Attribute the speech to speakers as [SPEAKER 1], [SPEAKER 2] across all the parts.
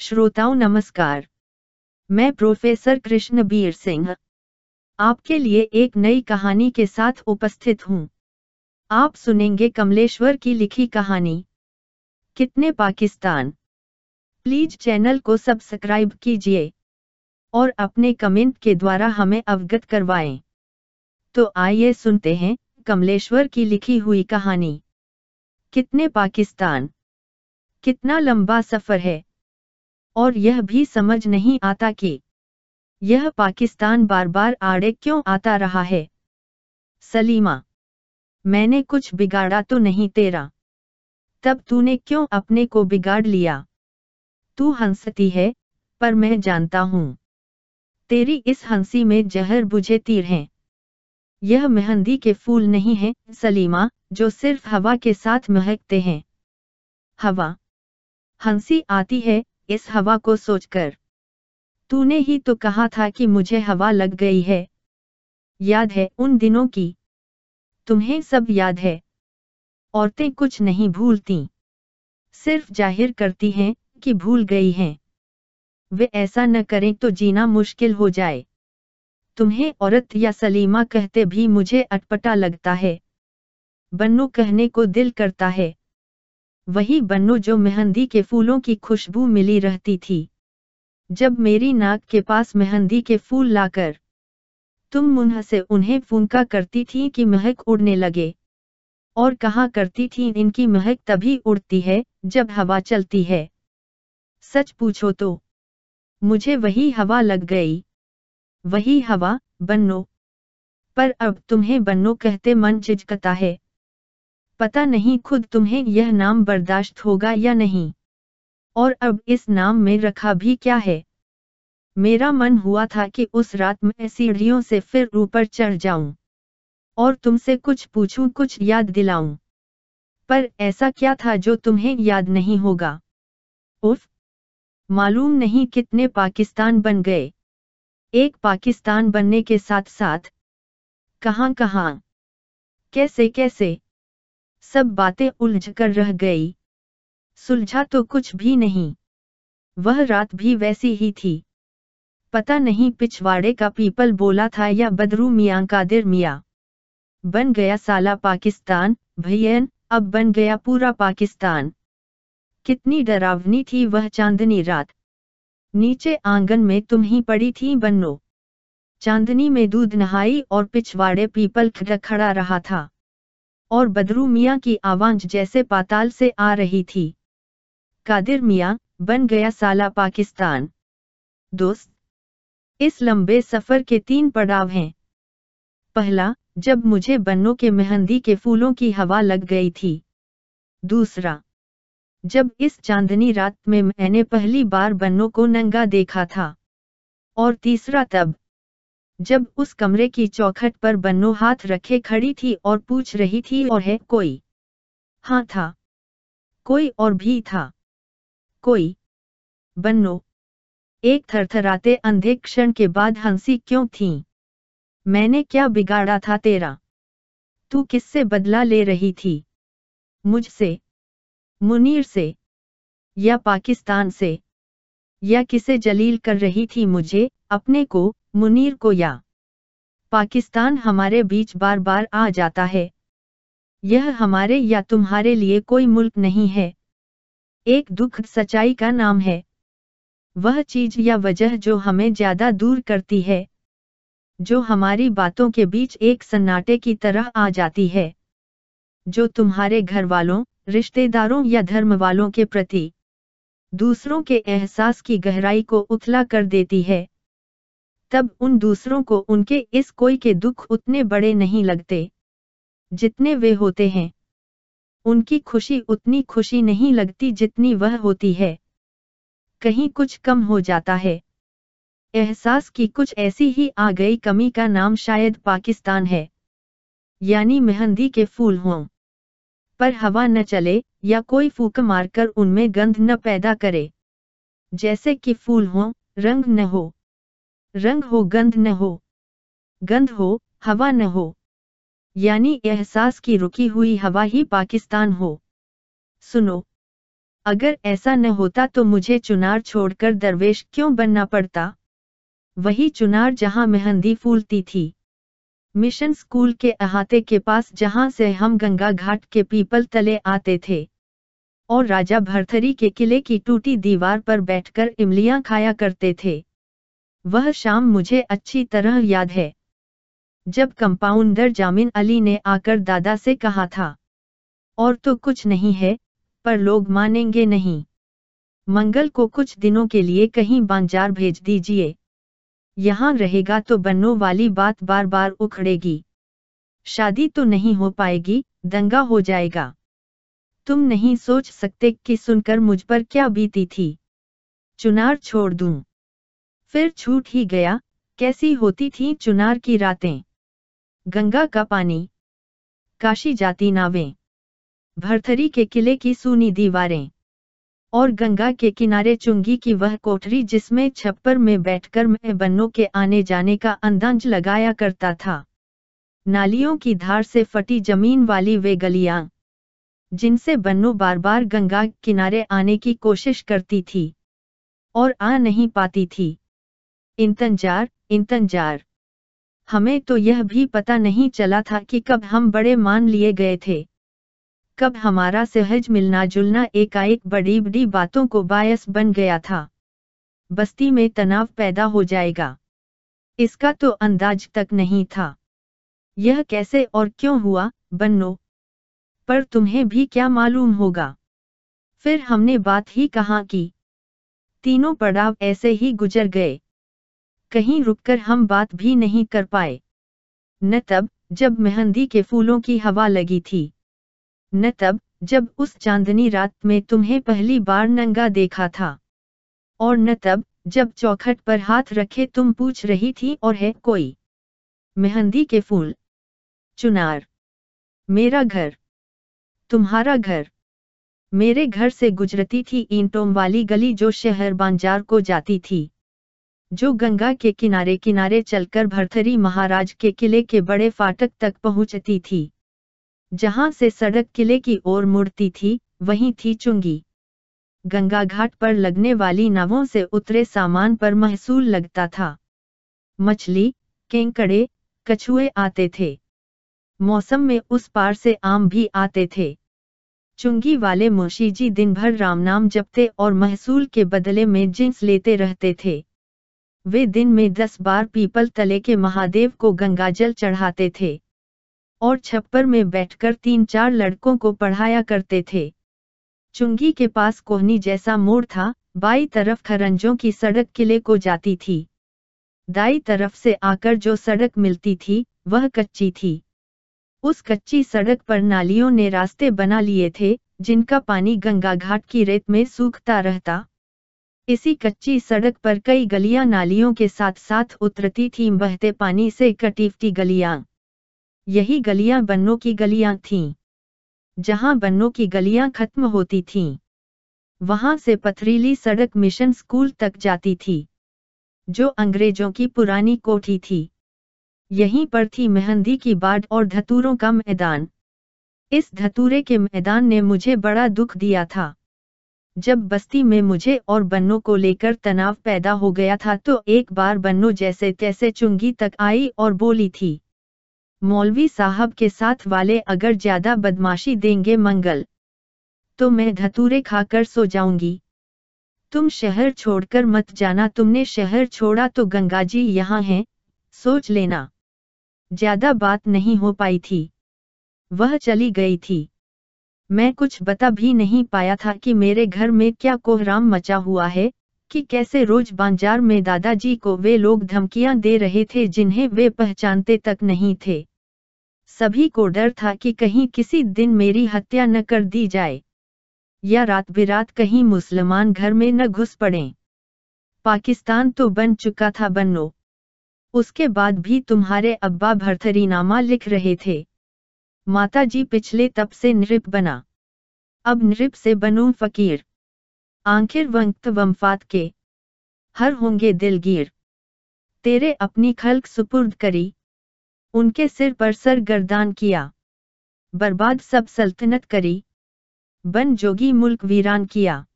[SPEAKER 1] श्रोताओं नमस्कार। मैं प्रोफेसर कृष्णबीर सिंह। आपके लिए एक नई कहानी के साथ उपस्थित हूँ। आप सुनेंगे कमलेश्वर की लिखी कहानी। कितने पाकिस्तान। प्लीज़ चैनल को सब्सक्राइब कीजिए। और अपने कमेंट के द्वारा हमें अवगत करवाएँ। तो आइए सुनते हैं कमलेश्वर की लिखी हुई कहानी। कितने पाकिस्तान। कितना लंबा सफ़र है। और यह भी समझ नहीं आता कि यह पाकिस्तान बार बार आड़े क्यों आता रहा है। सलीमा, मैंने कुछ बिगाड़ा तो नहीं तेरा। तब तूने क्यों अपने को बिगाड़ लिया? तू हंसती है, पर मैं जानता हूँ। तेरी इस हँसी में जहर बुझे तीर हैं। यह मेहंदी के फूल नहीं है, सलीमा, जो सिर्फ़ हवा के साथ महकते हैं। हवा, हँसी आती है इस हवा को सोचकर। तूने ही तो कहा था कि मुझे हवा लग गई है। याद है उन दिनों की। तुम्हें सब याद है। औरतें कुछ नहीं भूलती। सिर्फ़ ज़ाहिर करती हैं कि भूल गई हैं। वे ऐसा न करें तो जीना मुश्किल हो जाए। तुम्हें औरत या सलीमा कहते भी मुझे अटपटा लगता है। बन्नू कहने को दिल करता है। वही बन्नो जो मेहंदी के फूलों की खुशबू मिली रहती थी। जब मेरी नाक के पास मेहंदी के फूल लाकर तुम मुँह से उन्हें फूंका करती थी कि महक उड़ने लगे, और कहा करती थी, इनकी महक तभी उड़ती है जब हवा चलती है। सच पूछो तो मुझे वही हवा लग गई, वही हवा, बन्नो। पर अब तुम्हें बन्नो कहते मन झिझकता है। पता नहीं खुद तुम्हें यह नाम बर्दाश्त होगा या नहीं। और अब इस नाम में रखा भी क्या है? मेरा मन हुआ था कि उस रात मैं सीढ़ियों से फिर ऊपर चढ़ जाऊँ और तुमसे कुछ पूछूँ, कुछ याद दिलाऊं। पर ऐसा क्या था जो तुम्हें याद नहीं होगा? उफ! मालूम नहीं कितने पाकिस्तान बन गए। एक पाकिस्तान बनने के साथ साथ कहाँ कहाँ कैसे कैसे सब बातें उलझ कर रह गई। सुलझा तो कुछ भी नहीं। वह रात भी वैसी ही थी। पता नहीं पिछवाड़े का पीपल बोला था या बदरू मियाँ कादिर मियाँ। बन गया साला पाकिस्तान, भैयन, अब बन गया पूरा पाकिस्तान। कितनी डरावनी थी वह चांदनी रात। नीचे आँगन में तुम ही पड़ी थी बन्नो। चांदनी में दूध नहाई और पिछवाड़े पीपल खड़ा रहा था। और बदरू मियाँ की आवाज़ जैसे पाताल से आ रही थी। कादिर मियाँ बन गया साला पाकिस्तान। दोस्त, इस लंबे सफ़र के तीन पड़ाव हैं। पहला, जब मुझे बन्नों के मेहंदी के फूलों की हवा लग गई थी। दूसरा, जब इस चांदनी रात में मैंने पहली बार बन्नों को नंगा देखा था। और तीसरा, तब जब उस कमरे की चौखट पर बन्नो हाथ रखे खड़ी थी और पूछ रही थी, और है कोई? हाँ था। कोई और भी था। कोई? बन्नो। एक थरथराते अंधे क्षण के बाद हँसी क्यों थी? मैंने क्या बिगाड़ा था तेरा? तू किससे बदला ले रही थी? मुझसे? मुनीर से? या पाकिस्तान से? या किसे जलील कर रही थी मुझे, अपने को? मुनीर को या। पाकिस्तान हमारे बीच बार बार आ जाता है। यह हमारे या तुम्हारे लिए कोई मुल्क नहीं है। एक दुख सच्चाई का नाम है। वह चीज़ या वजह जो हमें ज़्यादा दूर करती है। जो हमारी बातों के बीच एक सन्नाटे की तरह आ जाती है। जो तुम्हारे घर वालों रिश्तेदारों या धर्म वालों के प्रति दूसरों के एहसास की गहराई को उथला कर देती है। तब उन दूसरों को उनके इस कोई के दुख उतने बड़े नहीं लगते, जितने वे होते हैं। उनकी खुशी उतनी खुशी नहीं लगती जितनी वह होती है। कहीं कुछ कम हो जाता है। एहसास की कुछ ऐसी ही आ गई कमी का नाम शायद पाकिस्तान है। यानी मेहंदी के फूल हों। पर हवा न चले या कोई फूक मारकर उनमें गंध न पैदा करे। जैसे कि फूल हों, रंग न हो। रंग हो, गंध न हो। गंध हो, हवा न हो। यानी एहसास की रुकी हुई हवा ही पाकिस्तान हो। सुनो, अगर ऐसा न होता तो मुझे चुनार छोड़कर दरवेश क्यों बनना पड़ता? वही चुनार जहाँ मेहंदी फूलती थी। मिशन स्कूल के अहाते के पास जहाँ से हम गंगा घाट के पीपल तले आते थे। और राजा भरथरी के किले की टूटी दीवार पर बैठकर इमलियाँ खाया करते थे। वह शाम मुझे अच्छी तरह याद है। जब कंपाउंडर जामिन अली ने आकर दादा से कहा था, और तो कुछ नहीं है, पर लोग मानेंगे नहीं। मंगल को कुछ दिनों के लिए कहीं बांजार भेज दीजिए। यहाँ रहेगा तो बन्नो वाली बात बार बार उखड़ेगी। शादी तो नहीं हो पाएगी, दंगा हो जाएगा। तुम नहीं सोच सकते कि सुनकर मुझ पर क्या बीती थी। चुनार छोड़ दूँ। फिर छूट ही गया, कैसी होती थी चुनार की रातें। गंगा का पानी। काशी जाती नावें। भरथरी के किले की सूनी दीवारें। और गंगा के किनारे चुंगी की वह कोठरी जिसमें छप्पर में बैठकर मैं बन्नों के आने जाने का अंदाज लगाया करता था। नालियों की धार से फटी ज़मीन वाली वे गलियाँ, जिनसे बन्नो बार बार गंगा किनारे आने की कोशिश करती थी, और आ नहीं पाती थी। इंतज़ार इंतज़ार। हमें तो यह भी पता नहीं चला था कि कब हम बड़े मान लिए गए थे। कब हमारा सहज मिलना जुलना एकाएक बड़ी बड़ी बातों को बायस बन गया था। बस्ती में तनाव पैदा हो जाएगा। इसका तो अंदाज तक नहीं था। यह कैसे और क्यों हुआ, बन्नो? पर तुम्हें भी क्या मालूम होगा। फिर हमने बात ही कहा की? तीनों पड़ाव ऐसे ही गुजर गए। कहीं रुककर हम बात भी नहीं कर पाए। न तब, जब मेहंदी के फूलों की हवा लगी थी। न तब, जब उस चांदनी रात में तुम्हें पहली बार नंगा देखा था। और न तब, जब चौखट पर हाथ रखे तुम पूछ रही थी, और है कोई? मेहंदी के फूल। चुनार। मेरा घर। तुम्हारा घर। मेरे घर से गुजरती थी ईंटों वाली गली जो शहर बांजार को जाती थी। जो गंगा के किनारे किनारे चलकर भरथरी महाराज के किले के बड़े फाटक तक पहुँचती थी। जहाँ से सड़क किले की ओर मुड़ती थी, वहीं थी चुंगी। गंगा घाट पर लगने वाली नावों से उतरे सामान पर महसूल लगता था। मछली, केंकड़े, कछुए आते थे। मौसम में उस पार से आम भी आते थे। चुंगी वाले मुंशी जी दिन भर राम नाम जपते और महसूल के बदले में जिन्स लेते रहते थे। वे दिन में दस बार पीपल तले के महादेव को गंगाजल चढ़ाते थे और छप्पर में बैठकर तीन चार लड़कों को पढ़ाया करते थे। चुंगी के पास कोहनी जैसा मोड़ था, बाई तरफ़ खरंजों की सड़क किले को जाती थी। दाई तरफ़ से आकर जो सड़क मिलती थी, वह कच्ची थी। उस कच्ची सड़क पर नालियों ने रास्ते बना लिए थे, जिनका पानी गंगा घाट की रेत में सूखता रहता। इसी कच्ची सड़क पर कई गलियाँ नालियों के साथ साथ उतरती थीं, बहते पानी से कटीफती गलियाँ। यही गलियाँ बन्नों की गलियाँ थीं, जहाँ बन्नों की गलियाँ खत्म होती थीं। वहाँ से पथरीली सड़क मिशन स्कूल तक जाती थी, जो अंग्रेज़ों की पुरानी कोठी थी। यहीं पर थी मेहंदी की बाट और धतूरों का मैदान। इस धतूरे के मैदान ने मुझे बड़ा दुख दिया था। जब बस्ती में मुझे और बन्नों को लेकर तनाव पैदा हो गया था तो एक बार बन्नो जैसे तैसे चुंगी तक आई और बोली थी, मौलवी साहब के साथ वाले अगर ज़्यादा बदमाशी देंगे मंगल तो मैं धतूरे खाकर सो जाऊँगी। तुम शहर छोड़कर मत जाना, तुमने शहर छोड़ा तो गंगा जी यहाँ हैं, सोच लेना। ज़्यादा बात नहीं हो पाई थी। वह चली गई थी। मैं कुछ बता भी नहीं पाया था कि मेरे घर में क्या कोहराम मचा हुआ है, कि कैसे रोज बाज़ार में दादाजी को वे लोग धमकियाँ दे रहे थे जिन्हें वे पहचानते तक नहीं थे। सभी को डर था कि कहीं किसी दिन मेरी हत्या न कर दी जाए, या रात बिरात कहीं मुसलमान घर में न घुस पड़े। पाकिस्तान तो बन चुका था बन्नो। उसके बाद भी तुम्हारे अब्बा भरथरी नामा लिख रहे थे। माता जी पिछले तप से नृप बना। अब नृप से बनूं फकीर। आखिर वंक्त वमफात के। हर होंगे दिलगीर तेरे अपनी खल्क सुपुर्द करी। उनके सिर पर सर गर्दान किया। बर्बाद सब सल्तनत करी। बन जोगी मुल्क वीरान किया।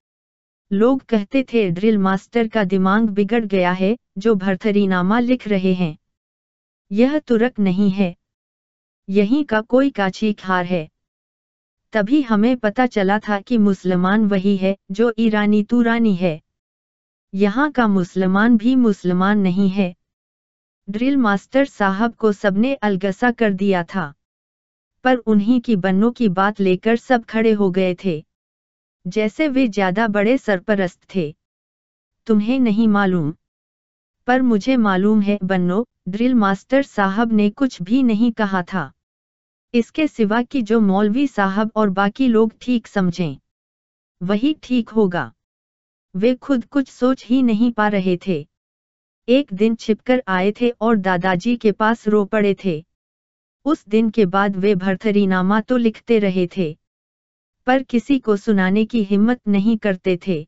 [SPEAKER 1] लोग कहते थे, ड्रिल मास्टर का दिमाग बिगड़ गया है, जो भरथरीनामा लिख रहे हैं। यह तुरक नहीं है। यहीं का कोई काछी खार है। तभी हमें पता चला था कि मुसलमान वही है, जो ईरानी तुरानी है। यहाँ का मुसलमान भी मुसलमान नहीं है। ड्रिल मास्टर साहब को सबने अलगसा कर दिया था। पर उन्हीं की बन्नों की बात लेकर सब खड़े हो गए थे। जैसे वे ज़्यादा बड़े सरपरस्त थे। तुम्हें नहीं मालूम। पर मुझे मालूम है बन्नो, ड्रिल मास्टर साहब ने कुछ भी नहीं कहा था। इसके सिवा कि जो मौलवी साहब और बाकी लोग ठीक समझें, वही ठीक होगा। वे खुद कुछ सोच ही नहीं पा रहे थे। एक दिन छिपकर आए थे और दादाजी के पास रो पड़े थे। उस दिन के बाद वे भरथरीनामा तो लिखते रहे थे, पर किसी को सुनाने की हिम्मत नहीं करते थे।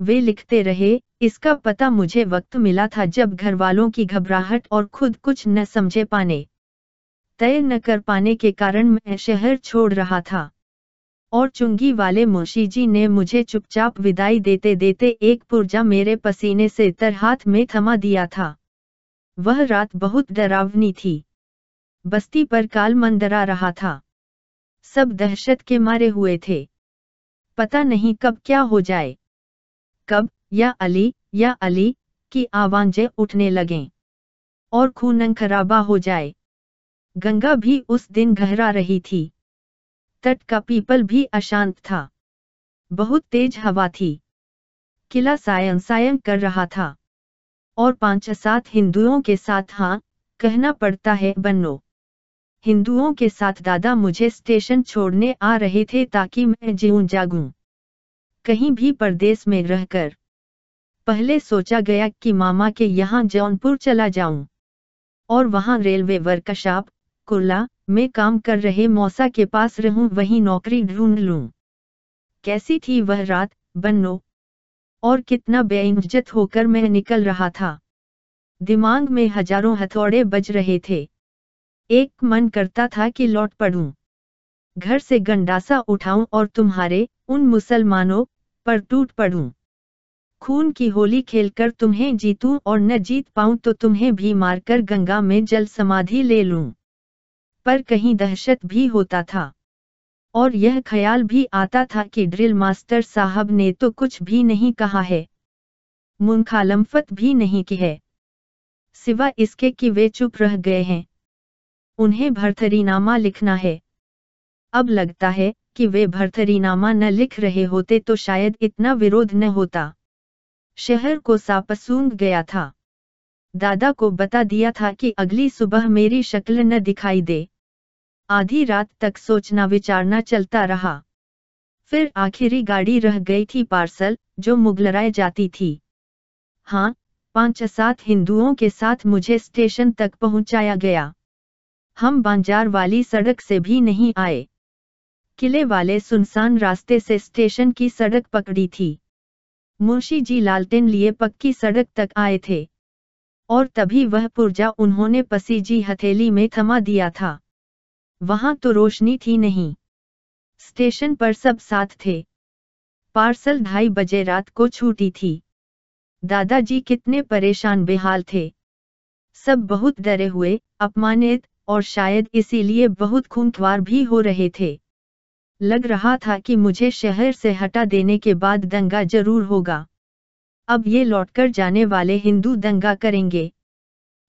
[SPEAKER 1] वे लिखते रहे, इसका पता मुझे वक्त मिला था जब घर वालों की घबराहट और खुद कुछ न समझे पाने। तय न कर पाने के कारण मैं शहर छोड़ रहा था। और चुंगी वाले मुंशी जी ने मुझे चुपचाप विदाई देते देते एक पुर्जा मेरे पसीने से तर हाथ में थमा दिया था। वह रात बहुत डरावनी थी। बस्ती पर काल मंदरा रहा था। सब दहशत के मारे हुए थे। पता नहीं कब क्या हो जाए। कब, या अली या अली, की आवाज़ें उठने लगें। और खून खराबा हो जाए। गंगा भी उस दिन गहरा रही थी। तट का पीपल भी अशांत था। बहुत तेज हवा थी। किला सायं सायं कर रहा था। और पाँच सात हिंदुओं के साथ हाँ कहना पड़ता है, बन्नो। हिंदुओं के साथ दादा मुझे स्टेशन छोड़ने आ रहे थे ताकि मैं जीऊं जागूं। कहीं भी परदेश में रहकर। पहले सोचा गया कि मामा के यहाँ जौनपुर चला जाऊँ। और वहाँ रेलवे वर्कशॉप कुर्ला में काम कर रहे मौसा के पास रहूँ, वहीं नौकरी ढूंढ लूँ। कैसी थी वह रात, बन्नो? और कितना बेइज्जत होकर मैं निकल रहा था। दिमाग में हज़ारों हथौड़े बज रहे थे। एक मन करता था कि लौट पड़ूं। घर से गंडासा उठाऊं और तुम्हारे, उन मुसलमानों, पर टूट पड़ूं। खून की होली खेलकर तुम्हें जीतूं और न जीत पाऊँ तो तुम्हें भी मारकर गंगा में जल समाधि ले लूँ। पर कहीं दहशत भी होता था। और यह ख्याल भी आता था कि ड्रिल मास्टर साहब ने तो कुछ भी नहीं कहा है। मुनखालमफत भी नहीं की है। सिवा इसके कि वे चुप रह गए हैं। उन्हें भरथरीनामा लिखना है। अब लगता है कि वे भरथरीनामा न लिख रहे होते तो शायद इतना विरोध न होता। शहर को सापसूंग गया था। दादा को बता दिया था कि अगली सुबह मेरी शक्ल न दिखाई दे। आधी रात तक सोचना विचारना चलता रहा। फिर आखिरी गाड़ी रह गई थी पार्सल, जो मुगलराय जाती थी। हाँ पाँच सात हिंदुओं के साथ मुझे स्टेशन तक पहुँचाया गया। हम बांजार वाली सड़क से भी नहीं आए। किले वाले सुनसान रास्ते से स्टेशन की सड़क पकड़ी थी। मुंशी जी लालटेन लिए पक्की सड़क तक आए थे। और तभी वह पुर्जा उन्होंने पसीजी हथेली में थमा दिया था। वहाँ तो रोशनी थी नहीं। स्टेशन पर सब साथ थे। पार्सल ढाई बजे रात को छूटी थी। दादाजी कितने परेशान बेहाल थे। सब बहुत डरे हुए, अपमानित, और शायद इसीलिए बहुत खूंखवार भी हो रहे थे। लग रहा था कि मुझे शहर से हटा देने के बाद दंगा ज़रूर होगा। अब ये लौटकर जाने वाले हिंदू दंगा करेंगे।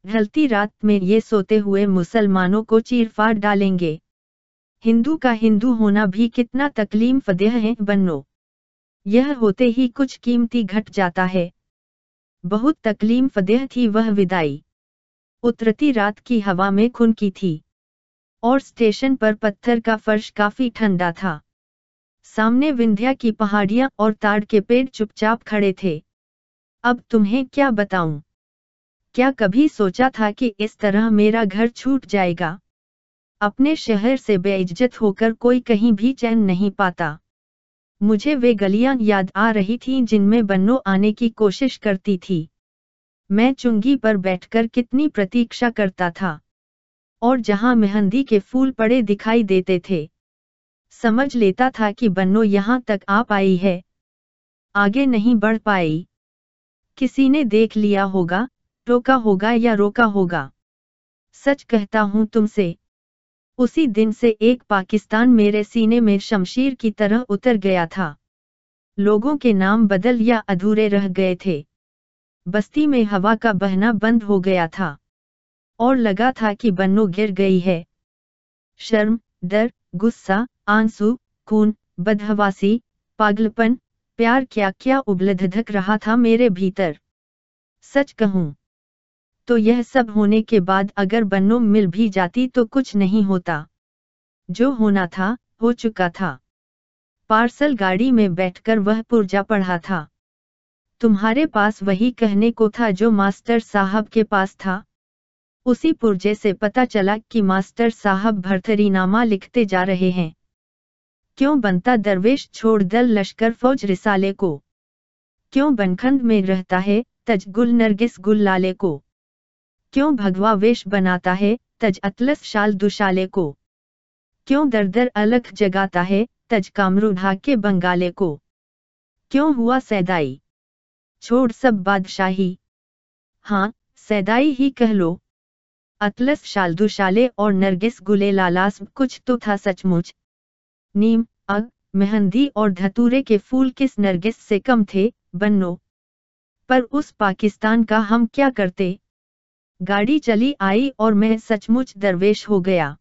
[SPEAKER 1] ढलती रात में ये सोते हुए मुसलमानों को चीरफाड़ डालेंगे। हिंदू का हिंदू होना भी कितना तकलीम फदेह है बनो यह होते ही कुछ कीमती घट जाता है। बहुत तकलीम फदेह थी वह विदाई। उतरती रात की हवा में खुन की थी। और स्टेशन पर पत्थर का फर्श काफ़ी ठंडा था। सामने विंध्या की पहाड़ियाँ और ताड़ के पेड़ चुपचाप खड़े थे। अब तुम्हें क्या बताऊँ? क्या कभी सोचा था कि इस तरह मेरा घर छूट जाएगा? अपने शहर से बेइज्जत होकर कोई कहीं भी चैन नहीं पाता। मुझे वे गलियाँ याद आ रही थीं जिनमें बन्नो आने की कोशिश करती थी। मैं चुंगी पर बैठकर कितनी प्रतीक्षा करता था। और जहाँ मेहंदी के फूल पड़े दिखाई देते थे। समझ लेता था कि बन्नो यहाँ तक आ पाई है। आगे नहीं बढ़ पाई। किसी ने देख लिया होगा टोका होगा या रोका होगा? सच कहता हूँ तुमसे, उसी दिन से एक पाकिस्तान मेरे सीने में शमशीर की तरह उतर गया था। लोगों के नाम बदल या अधूरे रह गए थे। बस्ती में हवा का बहना बंद हो गया था, और लगा था कि बन्नो गिर गई है। शर्म, डर, गुस्सा, आँसू, खून, बदहवासी, पागलपन, प्यार क्या क्या उबलधधक रहा था मेरे भीतर। सच कहूँ तो यह सब होने के बाद अगर बन्नो मिल भी जाती तो कुछ नहीं होता। जो होना था, हो चुका था। पार्सल गाड़ी में बैठकर वह पुर्जा पढ़ा था। तुम्हारे पास वही कहने को था जो मास्टर साहब के पास था। उसी पुर्जे से पता चला कि मास्टर साहब भरथरीनामा लिखते जा रहे हैं। क्यों बनता दरवेश छोड़ दल लश्कर फौज रिसाले को? क्यों बनखंड में रहता है तज गुल नरगिस गुल लाले को? क्यों भगवा वेश बनाता है, तज अतलस शाल दुशाले को? क्यों दर दर अलख जगाता है, तज कामरू ढाके बंगाले को? क्यों हुआ सैदाई? छोड़ सब बादशाही। हाँ सैदाई ही कह लो। अतलस शालदुशाले और नरगिस गुले लालास कुछ तो था सचमुच। नीम, अग, मेहंदी और धतूरे के फूल किस नरगिस से कम थे, बन्नो? पर उस पाकिस्तान का हम क्या करते? गाड़ी चली आई और मैं सचमुच दरवेश हो गया।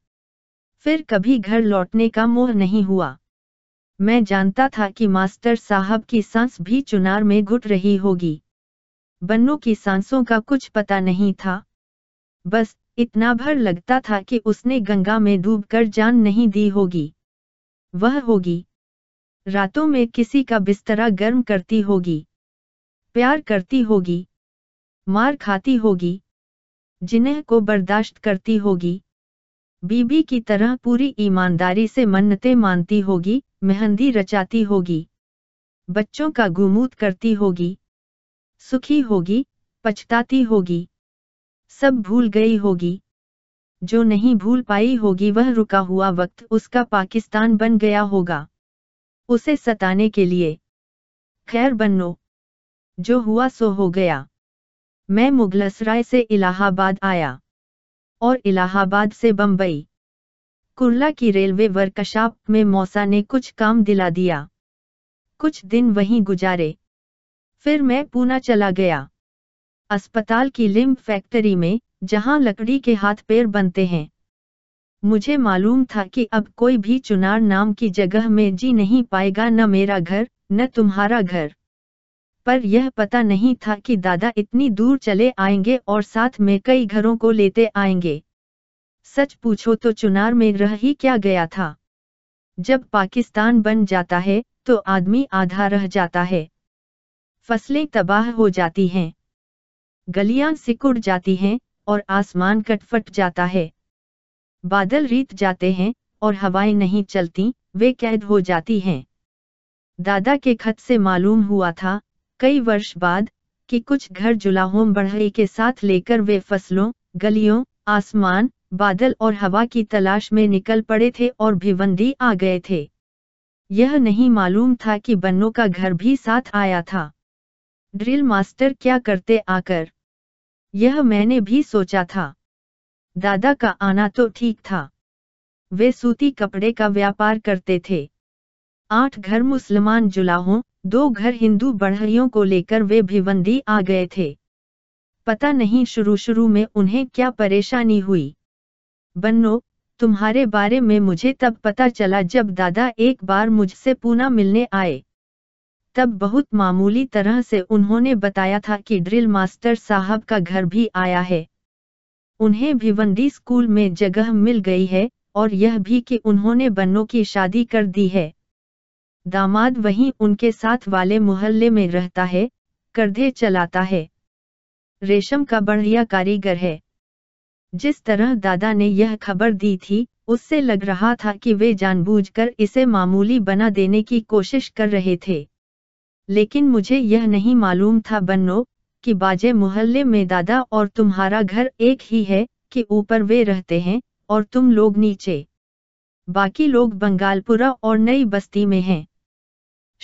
[SPEAKER 1] फिर कभी घर लौटने का मोह नहीं हुआ। मैं जानता था कि मास्टर साहब की सांस भी चुनार में घुट रही होगी। बन्नो की सांसों का कुछ पता नहीं था। बस इतना भर लगता था कि उसने गंगा में डूबकर जान नहीं दी होगी। वह होगी। रातों में किसी का बिस्तरा गर्म करती होगी। प्यार करती होगी। मार खाती होगी। जिन्हें को बर्दाश्त करती होगी। बीबी की तरह पूरी ईमानदारी से मन्नतें मानती होगी, मेहंदी रचाती होगी। बच्चों का गुमूत करती होगी। सुखी होगी, पछताती होगी। सब भूल गई होगी। जो नहीं भूल पाई होगी वह रुका हुआ वक्त उसका पाकिस्तान बन गया होगा। उसे सताने के लिए। खैर बनो जो हुआ सो हो गया। मैं मुगलसराय से इलाहाबाद आया और इलाहाबाद से बंबई। कुर्ला की रेलवे वर्कशॉप में मौसा ने कुछ काम दिला दिया। कुछ दिन वहीं गुजारे। फिर मैं पूना चला गया। अस्पताल की लिम्ब फैक्ट्री में, जहाँ लकड़ी के हाथ पैर बनते हैं। मुझे मालूम था कि अब कोई भी चुनार नाम की जगह में जी नहीं पाएगा, न मेरा घर, न तुम्हारा घर। पर यह पता नहीं था कि दादा इतनी दूर चले आएँगे और साथ में कई घरों को लेते आएँगे। सच पूछो तो चुनार में रह ही क्या गया था? जब पाकिस्तान बन जाता है तो आदमी आधा रह जाता है। फ़सलें तबाह हो जाती हैं। गलियाँ सिकुड़ जाती हैं और आसमान कटफट जाता है। बादल रीत जाते हैं और हवाएँ नहीं चलती, वे कैद हो जाती हैं। दादा के खत से मालूम हुआ था कई वर्ष बाद कि कुछ घर जुलाहों बढ़ई के साथ लेकर वे फ़सलों, गलियों, आसमान, बादल और हवा की तलाश में निकल पड़े थे और भिवंदी आ गए थे। यह नहीं मालूम था कि बन्नों का घर भी साथ आया था। ड्रिल मास्टर क्या करते आकर? यह मैंने भी सोचा था। दादा का आना तो ठीक था। वे सूती कपड़े का व्यापार करते थे। आठ घर मुसलमान जुलाहों दो घर हिंदू बढ़ियों को लेकर वे भिवंदी आ गए थे। पता नहीं शुरू शुरू में उन्हें क्या परेशानी हुई। बन्नो, तुम्हारे बारे में मुझे तब पता चला जब दादा एक बार मुझसे पूना मिलने आए। तब बहुत मामूली तरह से उन्होंने बताया था कि ड्रिल मास्टर साहब का घर भी आया है। उन्हें भिवंडी स्कूल में जगह मिल गई है और यह भी कि उन्होंने बन्नो की शादी कर दी है। दामाद वहीं उनके साथ वाले मोहल्ले में रहता है, करधे चलाता है। रेशम का बढ़िया कारीगर है। जिस तरह दादा ने यह खबर दी थी, उससे लग रहा था कि वे जानबूझकर इसे मामूली बना देने की कोशिश कर रहे थे। लेकिन मुझे यह नहीं मालूम था बन्नो, कि बाजे मोहल्ले में दादा और तुम्हारा घर एक ही है, कि ऊपर वे रहते हैं, और तुम लोग नीचे। बाकी लोग बंगालपुरा और नई बस्ती में हैं।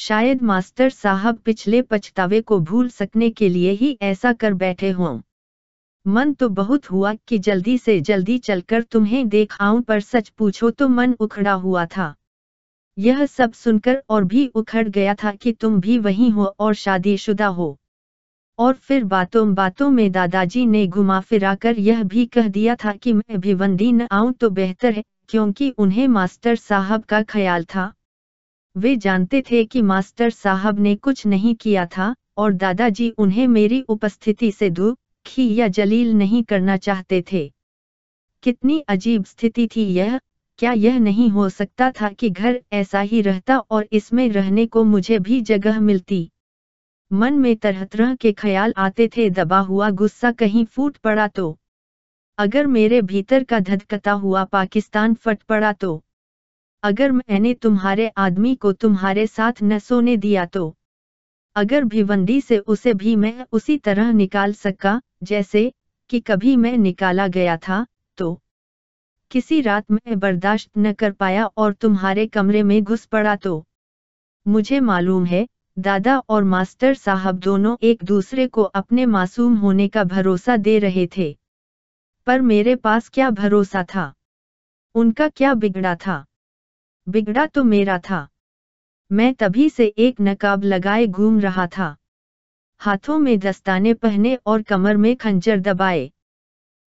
[SPEAKER 1] शायद मास्टर साहब पिछले पछतावे को भूल सकने के लिए ही ऐसा कर बैठे हों। मन तो बहुत हुआ कि जल्दी से जल्दी चलकर तुम्हें देख आऊँ, पर सच पूछो तो मन उखड़ा हुआ था। यह सब सुनकर और भी उखड़ गया था कि तुम भी वही हो और शादीशुदा हो। और फिर बातों बातों में दादाजी ने घुमा फिराकर यह भी कह दिया था कि मैं भिवंडी न आऊँ तो बेहतर है, क्योंकि उन्हें मास्टर साहब का ख्याल था। वे जानते थे कि मास्टर साहब ने कुछ नहीं किया था, और दादाजी उन्हें मेरी उपस्थिति से दुखी या जलील नहीं करना चाहते थे। कितनी अजीब स्थिति थी यह, क्या यह नहीं हो सकता था कि घर ऐसा ही रहता और इसमें रहने को मुझे भी जगह मिलती। मन में तरह तरह के ख्याल आते थे, दबा हुआ गुस्सा कहीं फूट पड़ा तो। अगर मेरे भीतर का धधकता हुआ पाकिस्तान फट पड़ा तो। अगर मैंने तुम्हारे आदमी को तुम्हारे साथ न सोने दिया तो। अगर भिवंडी से उसे भी मैं उसी तरह निकाल सका, जैसे कि कभी मैं निकाला गया था तो। किसी रात में बर्दाश्त न कर पाया और तुम्हारे कमरे में घुस पड़ा तो। मुझे मालूम है, दादा और मास्टर साहब दोनों एक दूसरे को अपने मासूम होने का भरोसा दे रहे थे। पर मेरे पास क्या भरोसा था? उनका क्या बिगड़ा था? बिगड़ा तो मेरा था। मैं तभी से एक नकाब लगाए घूम रहा था। हाथों में दस्ताने पहने और कमर में खंजर दबाए।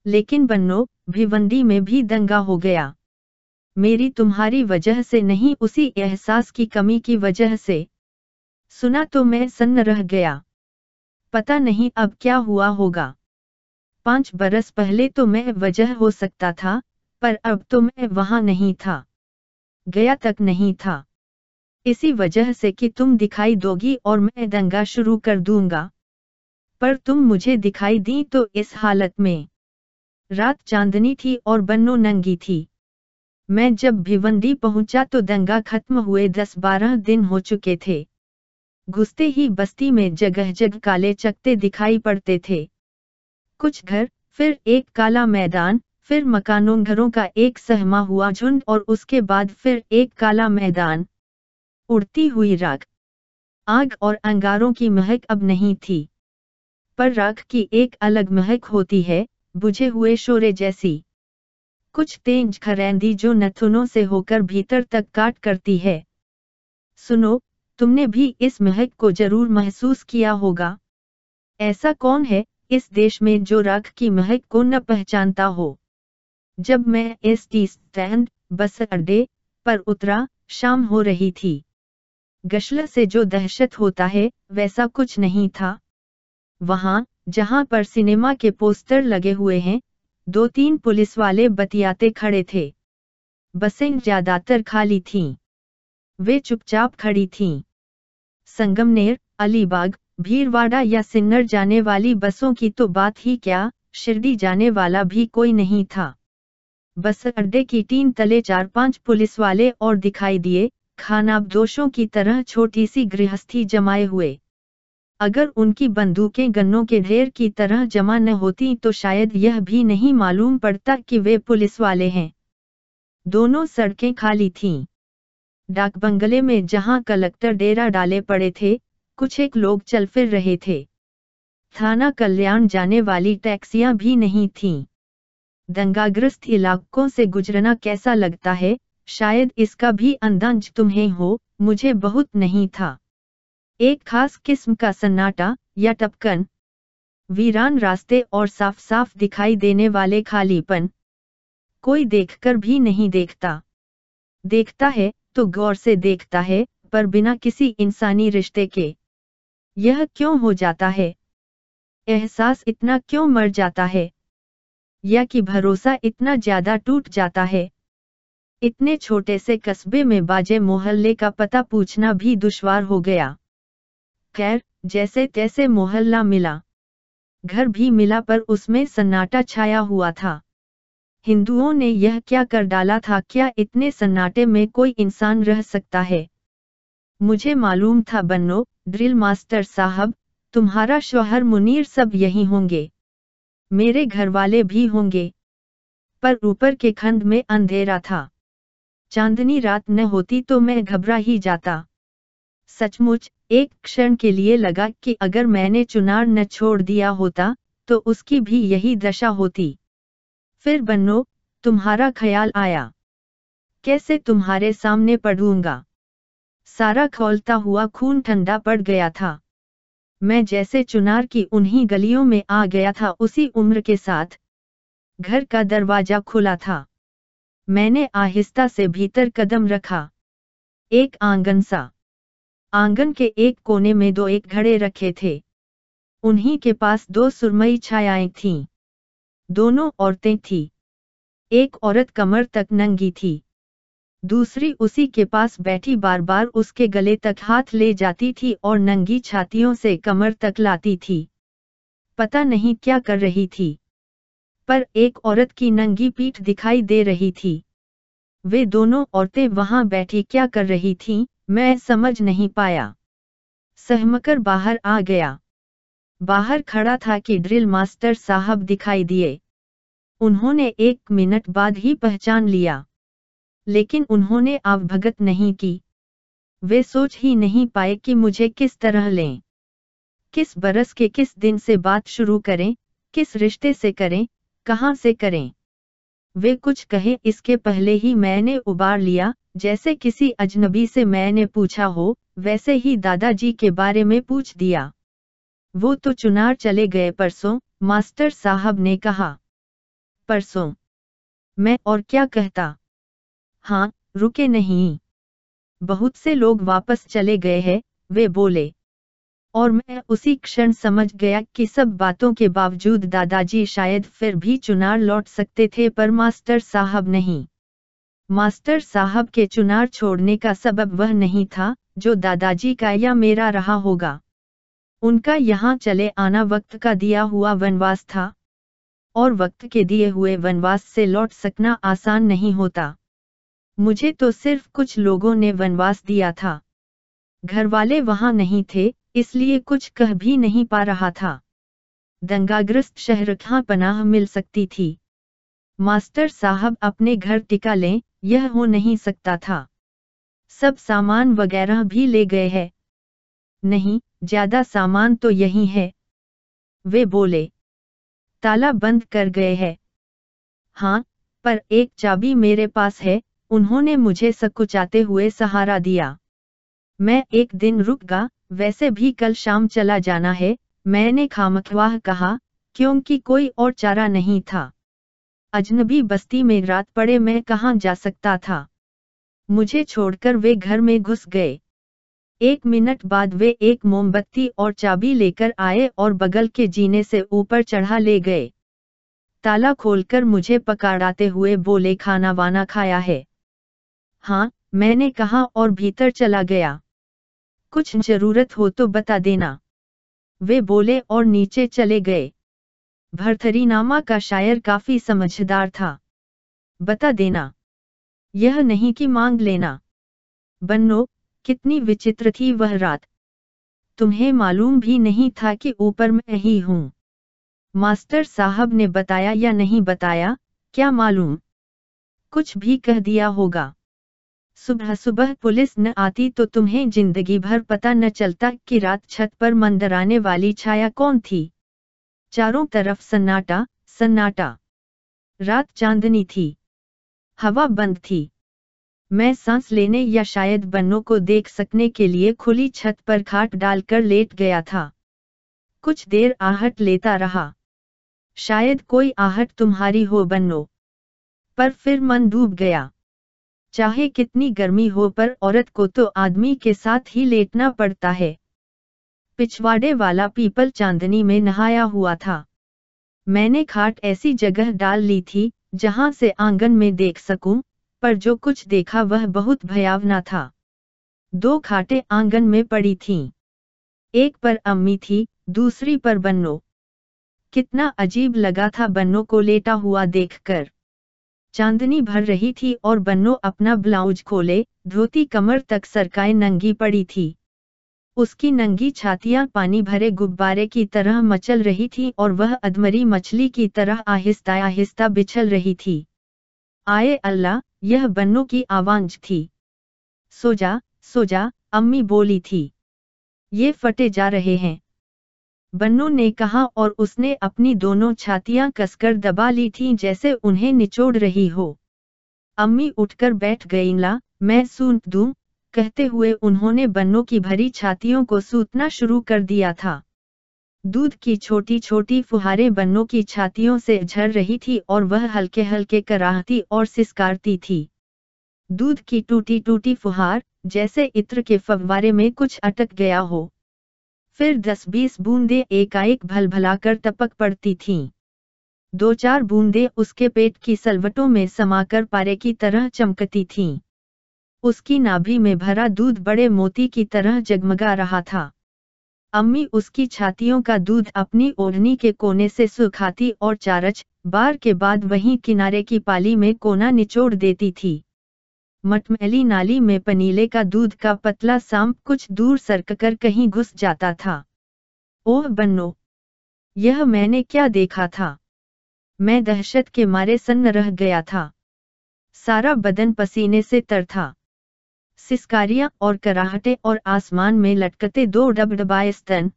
[SPEAKER 1] लेकिन बन्नो, भिवंडी में भी दंगा हो गया। मेरी तुम्हारी वजह से नहीं, उसी एहसास की कमी की वजह से। सुना तो मैं सन्न रह गया। पता नहीं अब क्या हुआ होगा। पाँच बरस पहले तो मैं वजह हो सकता था, पर अब तो मैं वहाँ नहीं था। गया तक नहीं था। इसी वजह से कि तुम दिखाई दोगी और मैं दंगा शुरू कर दूँगा। पर तुम मुझे दिखाई दी तो इस हालत में। रात चांदनी थी और बन्नो नंगी थी। मैं जब भिवंडी पहुँचा तो दंगा खत्म हुए दस बारह दिन हो चुके थे। घुसते ही बस्ती में जगह जगह काले चकते दिखाई पड़ते थे। कुछ घर, फिर एक काला मैदान फिर मकानों घरों का एक सहमा हुआ झुंड और उसके बाद फिर एक काला मैदान। उड़ती हुई राख। आग और अंगारों की महक अब नहीं थी। पर राख की एक अलग महक होती है, बुझे हुए शोरे जैसी। कुछ तेज खरेंदी जो नथुनों से होकर भीतर तक काट करती है। सुनो, तुमने भी इस महक को ज़रूर महसूस किया होगा। ऐसा कौन है, इस देश में जो राख की महक को न पहचानता हो? जब मैं एस टी स्टैंड बस अड्डे पर उतरा, शाम हो रही थी गशल से जो दहशत होता है, वैसा कुछ नहीं था वहाँ, जहाँ पर सिनेमा के पोस्टर लगे हुए हैं दो तीन पुलिस वाले बतियाते खड़े थे बसें ज़्यादातर खाली थीं। वे चुपचाप खड़ी थीं। संगमनेर, अलीबाग भीरवाड़ा या सिन्नर जाने वाली बसों की तो बात ही क्या, शिरडी जाने वाला भी कोई नहीं था बस अड्डे की टीन तले चार पाँच पुलिस वाले और दिखाई दिए खानाब दोषों की तरह छोटी सी गृहस्थी जमाए हुए अगर उनकी बंदूकें गन्नों के ढेर की तरह जमा न होती तो शायद यह भी नहीं मालूम पड़ता कि वे पुलिस वाले हैं दोनों सड़कें खाली थीं। डाक बंगले में जहाँ कलेक्टर डेरा डाले पड़े थे, कुछ एक लोग चल फिर रहे थे थाना कल्याण जाने वाली टैक्सियाँ भी नहीं थीं। दंगाग्रस्त इलाकों से गुजरना कैसा लगता है? शायद इसका भी अंदाज तुम्हें हो, मुझे बहुत नहीं था। एक खास किस्म का सन्नाटा या टपकन। वीरान रास्ते और साफ़ साफ़ दिखाई देने वाले खालीपन। कोई देखकर भी नहीं देखता। देखता है तो गौर से देखता है, पर बिना किसी इंसानी रिश्ते के। यह क्यों हो जाता है? एहसास इतना क्यों मर जाता है? या कि भरोसा इतना ज़्यादा टूट जाता है। इतने छोटे से कस्बे में बाजे मोहल्ले का पता पूछना भी दुश्वार हो गया। खैर, जैसे तैसे मोहल्ला मिला। घर भी मिला पर उसमें सन्नाटा छाया हुआ था। हिंदुओं ने यह क्या कर डाला था, क्या इतने सन्नाटे में कोई इंसान रह सकता है? मुझे मालूम था बन्नो ड्रिल मास्टर साहब, तुम्हारा शोहर मुनीर सब यही होंगे। मेरे घर वाले भी होंगे। पर ऊपर के खंड में अंधेरा था। चांदनी रात न होती तो मैं घबरा ही जाता। सचमुच, एक क्षण के लिए लगा कि अगर मैंने चुनार न छोड़ दिया होता तो उसकी भी यही दशा होती। फिर बन्नो, तुम्हारा ख्याल आया। कैसे तुम्हारे सामने पढ़ूँगा? सारा खोलता हुआ खून ठंडा पड़ गया था। मैं जैसे चुनार की उन्हीं गलियों में आ गया था, उसी उम्र के साथ घर का दरवाज़ा खुला था। मैंने आहिस्ता से भीतर कदम रखा। एक आँगन सा। आँगन के एक कोने में दो एक घड़े रखे थे। उन्हीं के पास दो सुरमई छायाएँ थीं। दोनों औरतें थी। एक औरत कमर तक नंगी थी। दूसरी उसी के पास बैठी बार बार उसके गले तक हाथ ले जाती थी और नंगी छातियों से कमर तक लाती थी। पता नहीं क्या कर रही थी। पर एक औरत की नंगी पीठ दिखाई दे रही थी। वे दोनों औरतें वहाँ बैठी क्या कर रही थीं, मैं समझ नहीं पाया। सहमकर बाहर आ गया। बाहर खड़ा था कि ड्रिल मास्टर साहब दिखाई दिए। उन्होंने एक मिनट बाद ही पहचान लिया। लेकिन उन्होंने आवभगत नहीं की। वे सोच ही नहीं पाए कि मुझे किस तरह लें। किस बरस के किस दिन से बात शुरू करें, किस रिश्ते से करें, कहाँ से करें। वे कुछ कहे इसके पहले ही मैंने उबार लिया, जैसे किसी अजनबी से मैंने पूछा हो, वैसे ही दादाजी के बारे में पूछ दिया। वो तो चुनार चले गए परसों, मास्टर साहब ने कहा। परसों। मैं और क्या कहता? हाँ रुके नहीं। बहुत से लोग वापस चले गए हैं, वे बोले। और मैं उसी क्षण समझ गया कि सब बातों के बावजूद दादाजी शायद फिर भी चुनार लौट सकते थे, पर मास्टर साहब नहीं। मास्टर साहब के चुनार छोड़ने का सबब वह नहीं था, जो दादाजी का या मेरा रहा होगा। उनका यहाँ चले आना वक्त का दिया हुआ वनवास था। और वक्त के दिए हुए वनवास से लौट सकना आसान नहीं होता। मुझे तो सिर्फ़ कुछ लोगों ने वनवास दिया था। घर वाले वहाँ नहीं थे, इसलिए कुछ कह भी नहीं पा रहा था। दंगाग्रस्त शहर कहाँ पनाह मिल सकती थी? मास्टर साहब अपने घर टिका लें, यह हो नहीं सकता था। सब सामान वगैरह भी ले गए हैं। नहीं, ज़्यादा सामान तो यही है। वे बोले। ताला बंद कर गए हैं। हाँ पर एक चाबी मेरे पास है उन्होंने मुझे सकुचाते हुए सहारा दिया। मैं एक दिन रुक गा, वैसे भी कल शाम चला जाना है, मैंने खामखवाह कहा, क्योंकि कोई और चारा नहीं था। अजनबी बस्ती में रात पड़े मैं कहाँ जा सकता था? मुझे छोड़कर वे घर में घुस गए। एक मिनट बाद वे एक मोमबत्ती और चाबी लेकर आए और बगल के जीने से ऊपर चढ़ा ले गए। ताला खोलकर मुझे पकड़ाते हुए बोले, खाना वाना खाया है। हाँ मैंने कहा और भीतर चला गया। कुछ ज़रूरत हो तो बता देना। वे बोले और नीचे चले गए। भरथरीनामा का शायर काफ़ी समझदार था। बता देना। यह नहीं कि मांग लेना। बन्नो, कितनी विचित्र थी वह रात। तुम्हें मालूम भी नहीं था कि ऊपर मैं ही हूँ। मास्टर साहब ने बताया या नहीं बताया, क्या मालूम? कुछ भी कह दिया होगा। सुबह सुबह पुलिस न आती तो तुम्हें ज़िंदगी भर पता न चलता कि रात छत पर मंदराने वाली छाया कौन थी। चारों तरफ़ सन्नाटा सन्नाटा। रात चांदनी थी। हवा बंद थी। मैं सांस लेने या शायद बन्नों को देख सकने के लिए खुली छत पर खाट डालकर लेट गया था। कुछ देर आहट लेता रहा। शायद कोई आहट तुम्हारी हो बन्नो पर फिर मन डूब गया। चाहे कितनी गर्मी हो पर औरत को तो आदमी के साथ ही लेटना पड़ता है। पिछवाड़े वाला पीपल चांदनी में नहाया हुआ था। मैंने खाट ऐसी जगह डाल ली थी जहाँ से आँगन में देख सकूँ, पर जो कुछ देखा वह बहुत भयावना था। दो खाटें आँगन में पड़ी थीं। एक पर अम्मी थी दूसरी पर बन्नो। कितना अजीब लगा था बन्नो को लेटा हुआ देखकर। चांदनी भर रही थी और बन्नो अपना ब्लाउज खोले, धोती कमर तक सरकाए नंगी पड़ी थी। उसकी नंगी छातियाँ पानी भरे गुब्बारे की तरह मचल रही थी और वह अधमरी मछली की तरह आहिस्ता आहिस्ता बिछल रही थी। आए अल्लाह, यह बन्नो की आवाज़ थी। सो जा सो जा अम्मी बोली थी। ये फटे जा रहे हैं। बन्नो ने कहा और उसने अपनी दोनों छातियाँ कसकर दबा ली थीं जैसे उन्हें निचोड़ रही हो। अम्मी उठकर बैठ गई, ला, मैं सूंत दूँ? कहते हुए उन्होंने बन्नों की भरी छातियों को सूतना शुरू कर दिया था। दूध की छोटी छोटी फुहारें बन्नों की छातियों से झर रही थी और वह हल्के हल्के कराहती और सिसकारती थी। दूध की टूटी टूटी फुहार जैसे इत्र के फव्वारे में कुछ अटक गया हो। फिर दस बीस बूंदे एकाएक भलभलाकर टपक पड़ती थीं। दो चार बूंदे उसके पेट की सलवटों में समाकर पारे की तरह चमकती थीं। उसकी नाभि में भरा दूध बड़े मोती की तरह जगमगा रहा था अम्मी उसकी छातियों का दूध अपनी ओढ़नी के कोने से सुखाती और चारच, बार के बाद वहीं किनारे की पाली में कोना निचोड़ देती थी मटमैली नाली में पनीले का दूध का पतला सांप कुछ दूर सरककर कहीं घुस जाता था। ओह बन्नो, यह मैंने क्या देखा था? मैं दहशत के मारे सन्न रह गया था। सारा बदन पसीने से तर था। सिस्कारियाँ और कराहटे और आसमान में लटकते दो डबडबाए स्तन।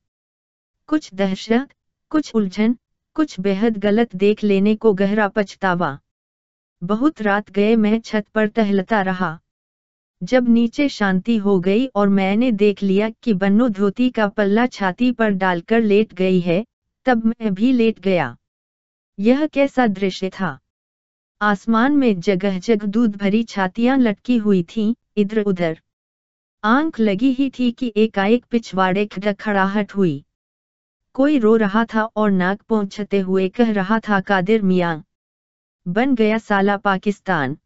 [SPEAKER 1] कुछ दहशत, कुछ उलझन, कुछ बेहद गलत देख लेने को गहरा पछतावा। बहुत रात गए मैं छत पर टहलता रहा। जब नीचे शांति हो गई और मैंने देख लिया कि बन्नो धोती का पल्ला छाती पर डालकर लेट गई है तब मैं भी लेट गया। यह कैसा दृश्य था? आसमान में जगह जगह दूध भरी छातियाँ लटकी हुई थीं, इधर उधर आँख लगी ही थी कि एकाएक पिछवाड़े खड़खड़ाहट हुई। कोई रो रहा था और नाक पहुँचते हुए कह रहा था कादिर मियाँ बन गया साला पाकिस्तान।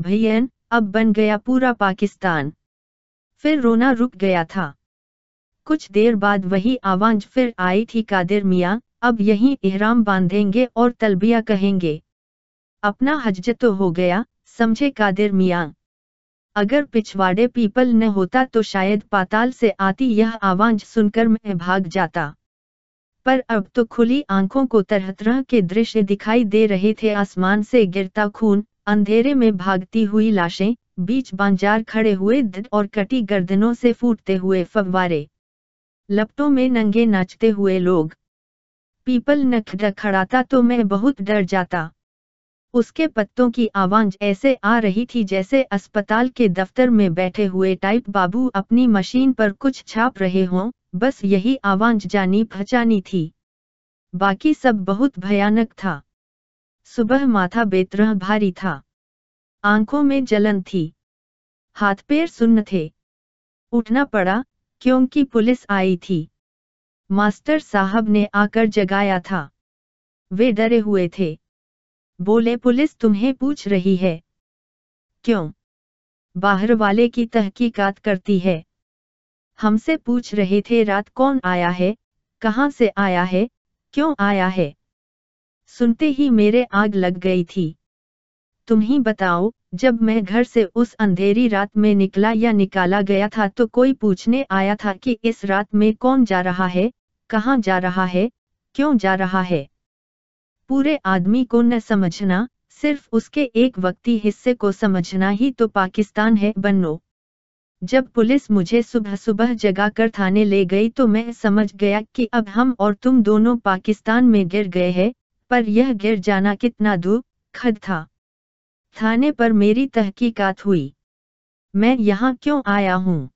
[SPEAKER 1] भैयन, अब बन गया पूरा पाकिस्तान। फिर रोना रुक गया था। कुछ देर बाद वही आवाज़ फिर आई थी, कादिर मियाँ, अब यहीं इहराम बांधेंगे और तलबिया कहेंगे। अपना हज तो हो गया, समझे कादिर मियाँ। अगर पिछवाड़े पीपल न होता तो शायद पाताल से आती यह आवाज़ सुनकर मैं भाग जाता। पर अब तो खुली आँखों को तरह तरह के दृश्य दिखाई दे रहे थे। आसमान से गिरता खून, अंधेरे में भागती हुई लाशें, बीच बांजार खड़े हुए और कटी गर्दनों से फूटते हुए फव्वारे। लपटों में नंगे नाचते हुए लोग। पीपल नख खड़ाता तो मैं बहुत डर जाता। उसके पत्तों की आवाज़ ऐसे आ रही थी जैसे अस्पताल के दफ्तर में बैठे हुए टाइप बाबू अपनी मशीन पर कुछ छाप रहे हों। बस यही आवाज़ जानी पहचानी थी। बाकी सब बहुत भयानक था। सुबह माथा बेतरह भारी था। आँखों में जलन थी। हाथ पैर सुन्न थे। उठना पड़ा, क्योंकि पुलिस आई थी। मास्टर साहब ने आकर जगाया था। वे डरे हुए थे। बोले, पुलिस तुम्हें पूछ रही है। क्यों? बाहर वाले की तहकीकात करती है। हमसे पूछ रहे थे, रात कौन आया है? कहाँ से आया है? क्यों आया है? सुनते ही मेरे आग लग गई थी। तुम ही बताओ, जब मैं घर से उस अंधेरी रात में निकला या निकाला गया था तो कोई पूछने आया था कि इस रात में कौन जा रहा है, कहाँ जा रहा है, क्यों जा रहा है? पूरे आदमी को न समझना, सिर्फ़ उसके एक वक्ती हिस्से को समझना ही तो पाकिस्तान है, बन्नो। जब पुलिस मुझे सुबह सुबह जगा कर थाने ले गई तो मैं समझ गया कि अब हम और तुम दोनों पाकिस्तान में गिर गए हैं, पर यह गिर जाना कितना दूर खद था। थाने पर मेरी तहकीकात हुई। मैं यहाँ क्यों आया हूँ?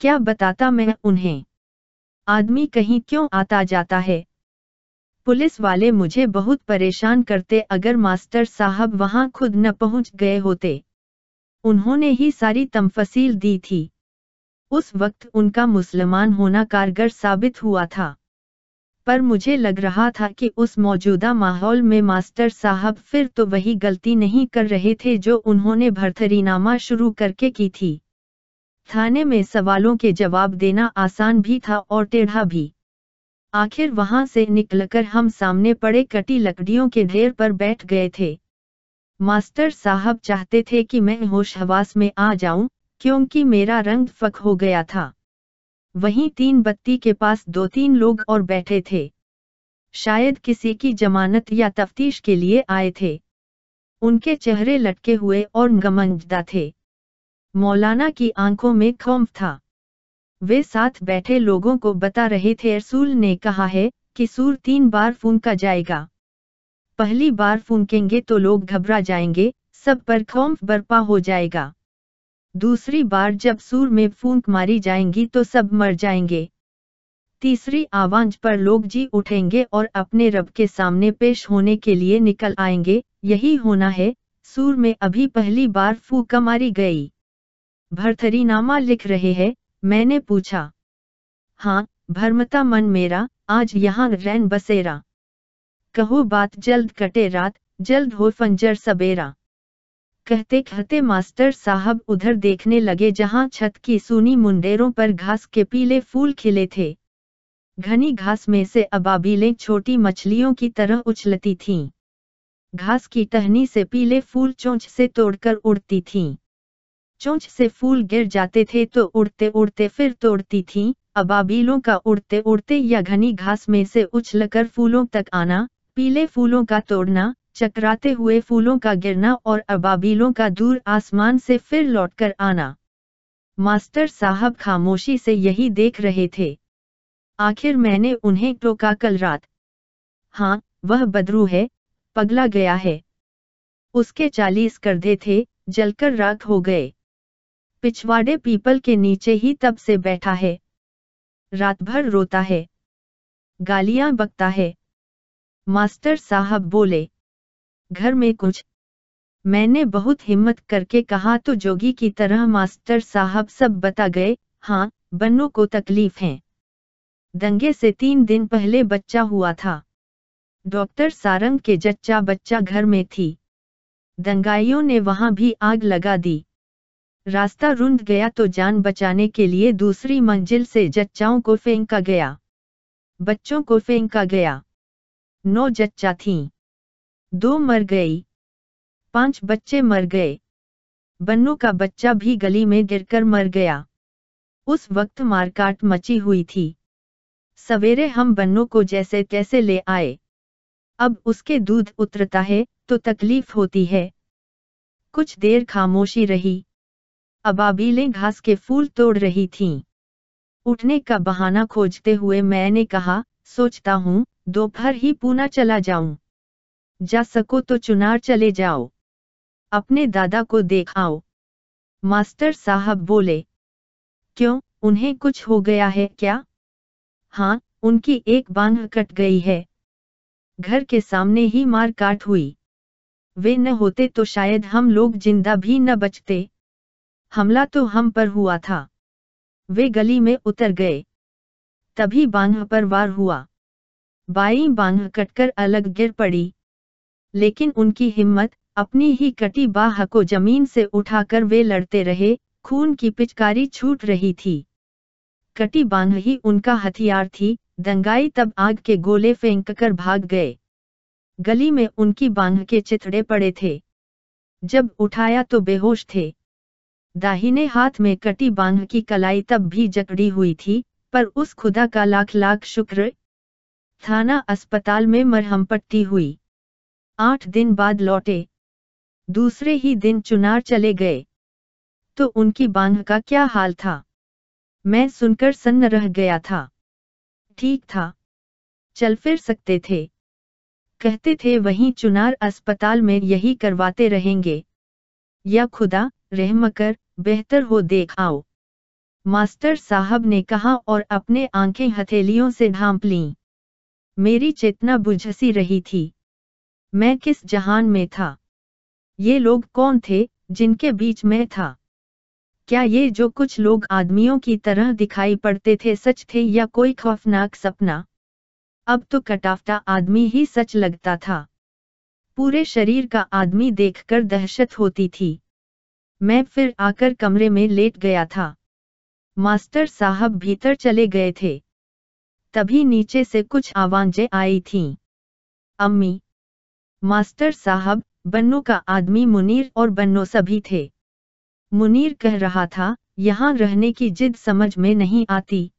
[SPEAKER 1] क्या बताता मैं उन्हें? आदमी कहीं क्यों आता जाता है? पुलिस वाले मुझे बहुत परेशान करते अगर मास्टर साहब वहाँ खुद न पहुँच गए होते। उन्होंने ही सारी तमफसील दी थी। उस वक्त उनका मुसलमान होना कारगर साबित हुआ था। पर मुझे लग रहा था कि उस मौजूदा माहौल में मास्टर साहब फिर तो वही गलती नहीं कर रहे थे जो उन्होंने भरथरीनामा शुरू करके की थी। थाने में सवालों के जवाब देना आसान भी था और टेढ़ा भी। आखिर वहाँ से निकलकर हम सामने पड़े कटी लकड़ियों के ढेर पर बैठ गए थे। मास्टर साहब चाहते थे कि मैं होश हवास में आ जाऊँ, क्योंकि मेरा रंग फक हो गया था। वहीं तीन बत्ती के पास दो तीन लोग और बैठे थे। शायद किसी की जमानत या तफ्तीश के लिए आए थे। उनके चेहरे लटके हुए और गमंजदा थे। मौलाना की आँखों में खौफ था। वे साथ बैठे लोगों को बता रहे थे, रसूल ने कहा है कि सूर तीन बार फूंका जाएगा। पहली बार फूंकेंगे तो लोग घबरा जाएँगे, सब पर खौफ बर्पा हो जाएगा। दूसरी बार जब सूर में फूंक मारी जाएँगी तो सब मर जाएँगे। तीसरी आवाज़ पर लोग जी उठेंगे और अपने रब के सामने पेश होने के लिए निकल आएँगे, यही होना है, सूर में अभी पहली बार फूका मारी गई। भरथरी नामा लिख रहे हैं, मैंने पूछा। हाँ भरमता मन मेरा, आज यहाँ रैन बसेरा। कहो बात जल्द कटे रात, जल्द हो फंजर सबेरा कहते कहते मास्टर साहब उधर देखने लगे जहाँ छत की सूनी मुंडेरों पर घास के पीले फूल खिले थे घनी घास में से अबाबीलें छोटी मछलियों की तरह उछलती थीं। घास की टहनी से पीले फूल चोंच से तोड़कर उड़ती थीं। चोंच से फूल गिर जाते थे तो उड़ते उड़ते फिर तोड़ती थीं। अबाबीलों का उड़ते उड़ते या घनी घास में से उछलकर फूलों तक आना पीले फूलों का तोड़ना, चकराते हुए फूलों का गिरना और अबाबीलों का दूर आसमान से फिर लौटकर आना। मास्टर साहब खामोशी से यही देख रहे थे। आखिर मैंने उन्हें टोका कल रात। हाँ वह बदरू है, पगला गया है। उसके चालीस करदे थे, जलकर राख हो गए। पिछवाड़े पीपल के नीचे ही तब से बैठा है। रात भर रोता है। गालियाँ बकता है। मास्टर साहब बोले, घर में कुछ। मैंने बहुत हिम्मत करके कहा तो जोगी की तरह मास्टर साहब सब बता गए हाँ बन्नों को तकलीफ़ है। दंगे से तीन दिन पहले बच्चा हुआ था। डॉक्टर सारंग के जच्चा बच्चा घर में थी। दंगाइयों ने वहाँ भी आग लगा दी। रास्ता रुंध गया तो जान बचाने के लिए दूसरी मंजिल से जच्चाओं को फेंका गया। बच्चों को फेंका गया। नौ जच्चा थीं। दो मर गई। पाँच बच्चे मर गए। बन्नू का बच्चा भी गली में गिरकर मर गया। उस वक्त मारकाट मची हुई थी। सवेरे हम बन्नू को जैसे कैसे ले आए? अब उसके दूध उतरता है तो तकलीफ़ होती है। कुछ देर खामोशी रही। अबाबीलें घास के फूल तोड़ रही थीं। उठने का बहाना खोजते हुए मैंने कहा, सोचता हूँ दोपहर ही पूना चला जाऊँ। जा सको तो चुनार चले जाओ। अपने दादा को देखाओ। मास्टर साहब बोले, क्यों, उन्हें कुछ हो गया है क्या? हाँ उनकी एक बांग कट गई है। घर के सामने ही मार काट हुई। वे न होते तो शायद हम लोग ज़िंदा भी न बचते। हमला तो हम पर हुआ था। वे गली में उतर गए। तभी बांग पर वार हुआ। बाई बांग कटकर अलग गिर पड़ी। लेकिन उनकी हिम्मत अपनी ही कटी बाह को ज़मीन से उठाकर वे लड़ते रहे, खून की पिचकारी छूट रही थी। कटी बाँध ही उनका हथियार थी, दंगाई तब आग के गोले फेंक कर भाग गए। गली में उनकी बाँध के चिथड़े पड़े थे। जब उठाया तो बेहोश थे। दाहिने हाथ में कटी बाँध की कलाई तब भी जकड़ी हुई थी, पर उस खुदा का लाख लाख शुक्र थाना अस्पताल में मरहम पट्टी हुई। आठ दिन बाद लौटे। दूसरे ही दिन चुनार चले गए। तो उनकी बाँध का क्या हाल था? मैं सुनकर सन्न रह गया था। ठीक था। चल फिर सकते थे। कहते थे वहीं चुनार अस्पताल में यही करवाते रहेंगे। या खुदा, रहम कर, बेहतर हो देख आओ। मास्टर साहब ने कहा और अपने आँखें हथेलियों से ढांप लीं। मेरी चेतना बुझसी रही थी। मैं किस जहान में था? ये लोग कौन थे जिनके बीच में था? क्या ये जो कुछ लोग आदमियों की तरह दिखाई पड़ते थे सच थे या कोई खौफनाक सपना? अब तो कटाफटा आदमी ही सच लगता था। पूरे शरीर का आदमी देखकर दहशत होती थी। मैं फिर आकर कमरे में लेट गया था। मास्टर साहब भीतर चले गए थे। तभी नीचे से कुछ आवाज़ें आई थीं। अम्मी, मास्टर साहब, बन्नो का आदमी मुनीर और बन्नो सभी थे। मुनीर कह रहा था, यहाँ रहने की जिद समझ में नहीं आती।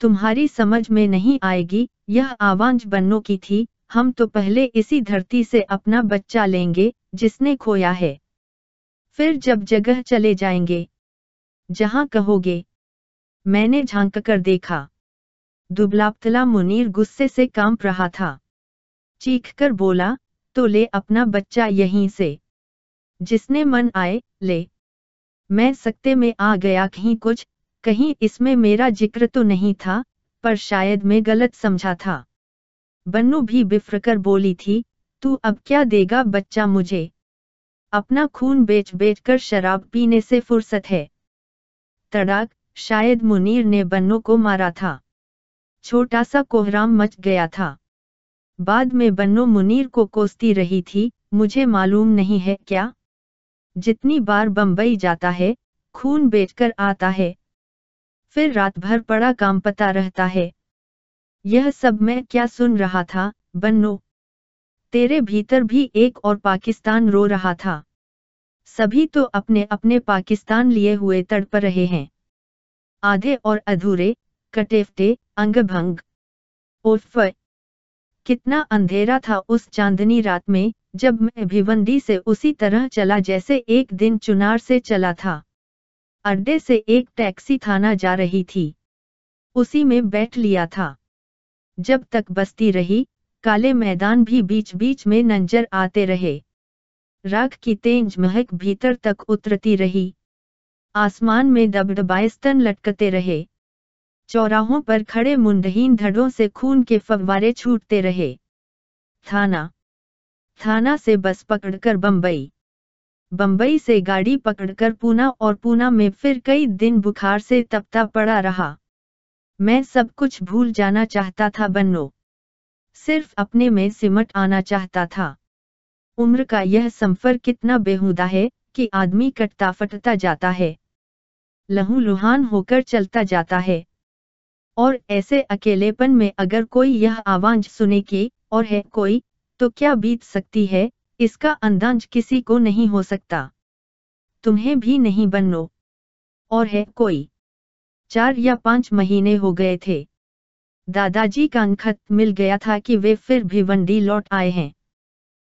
[SPEAKER 1] तुम्हारी समझ में नहीं आएगी, यह आवाज़ बन्नो की थी, हम तो पहले इसी धरती से अपना बच्चा लेंगे, जिसने खोया है। फिर जब जगह चले जाएँगे। जहाँ कहोगे, मैंने झाँक कर देखा। दुबलापतला मुनीर गुस्से से काँप रहा था। चीख कर बोला तो ले अपना बच्चा यहीं से। जिसने मन आए, ले। मैं सकते में आ गया कहीं कुछ, कहीं इसमें मेरा ज़िक्र तो नहीं था, पर शायद मैं गलत समझा था। बन्नू भी बिफ्र कर बोली थी, तू अब क्या देगा बच्चा मुझे? अपना खून बेच बेच कर शराब पीने से फुर्सत है। तड़ाक, शायद मुनीर ने बन्नू को मारा था। छोटा सा कोहराम मच गया था। बाद में बन्नो मुनीर को कोसती रही थी, मुझे मालूम नहीं है क्या? जितनी बार बंबई जाता है, खून बेचकर आता है। फिर रात भर पड़ा काम पता रहता है। यह सब मैं क्या सुन रहा था, बन्नो? तेरे भीतर भी एक और पाकिस्तान रो रहा था। सभी तो अपने अपने पाकिस्तान लिए हुए तड़प रहे हैं। आधे और अधूरे कटेफटे अंगभंग। उर्फ़ कितना अंधेरा था उस चांदनी रात में, जब मैं भिवंडी से उसी तरह चला जैसे एक दिन चुनार से चला था। अड्डे से एक टैक्सी थाना जा रही थी। उसी में बैठ लिया था। जब तक बसती रही, काले मैदान भी बीच बीच में नंजर आते रहे। राख की तेज महक भीतर तक उतरती रही। आसमान में दबदबाए स्तन लटकते रहे। चौराहों पर खड़े मुंडहीन धड़ों से खून के फव्वारे छूटते रहे। थाना। थाना से बस पकड़कर बंबई। बंबई से गाड़ी पकड़कर पूना और पूना में फिर कई दिन बुखार से तपता पड़ा रहा। मैं सब कुछ भूल जाना चाहता था बन्नो। सिर्फ़ अपने में सिमट आना चाहता था। उम्र का यह संफर कितना बेहुदा है कि आदमी कटता फटता जाता है। लहू लुहान होकर चलता जाता है। और ऐसे अकेलेपन में अगर कोई यह आवाज़ सुने कि और है कोई तो क्या बीत सकती है? इसका अंदाज किसी को नहीं हो सकता। तुम्हें भी नहीं बनो और है कोई। चार या पाँच महीने हो गए थे। दादाजी का खत मिल गया था कि वे फिर भी भिवंडी लौट आए हैं।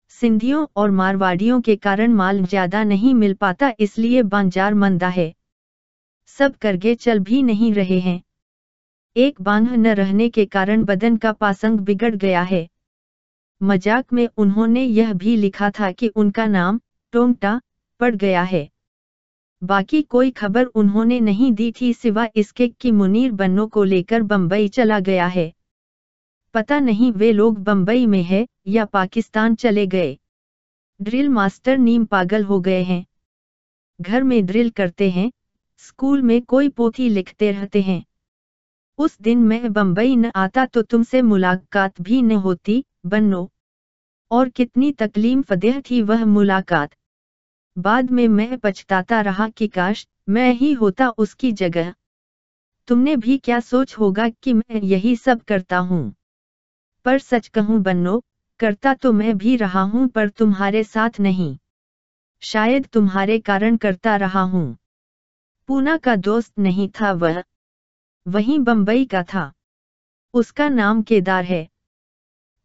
[SPEAKER 1] सिंधियों और मारवाड़ियों के कारण माल ज़्यादा नहीं मिल पाता इसलिए बांजार मंदा है। सब करगे चल भी नहीं रहे हैं। एक बाँध न रहने के कारण बदन का पासंग बिगड़ गया है। मज़ाक में उन्होंने यह भी लिखा था कि उनका नाम टोंगटा पड़ गया है। बाकी कोई खबर उन्होंने नहीं दी थी सिवा इसके कि मुनीर बन्नो को लेकर बंबई चला गया है। पता नहीं वे लोग बंबई में है या पाकिस्तान चले गए। ड्रिल मास्टर नीम पागल हो गए हैं। घर में ड्रिल करते हैं, स्कूल में कोई पोथी लिखते रहते हैं। उस दिन मैं बंबई न आता तो तुमसे मुलाकात भी न होती, बन्नो। और कितनी तकलीम फदेह थी वह मुलाकात। बाद में मैं पछताता रहा कि काश मैं ही होता उसकी जगह। तुमने भी क्या सोच होगा कि मैं यही सब करता हूँ? पर सच कहूँ बन्नो, करता तो मैं भी रहा हूँ पर तुम्हारे साथ नहीं। शायद तुम्हारे कारण करता रहा हूँ। पूना का दोस्त नहीं था वह। वहीं बंबई का था। उसका नाम केदार है।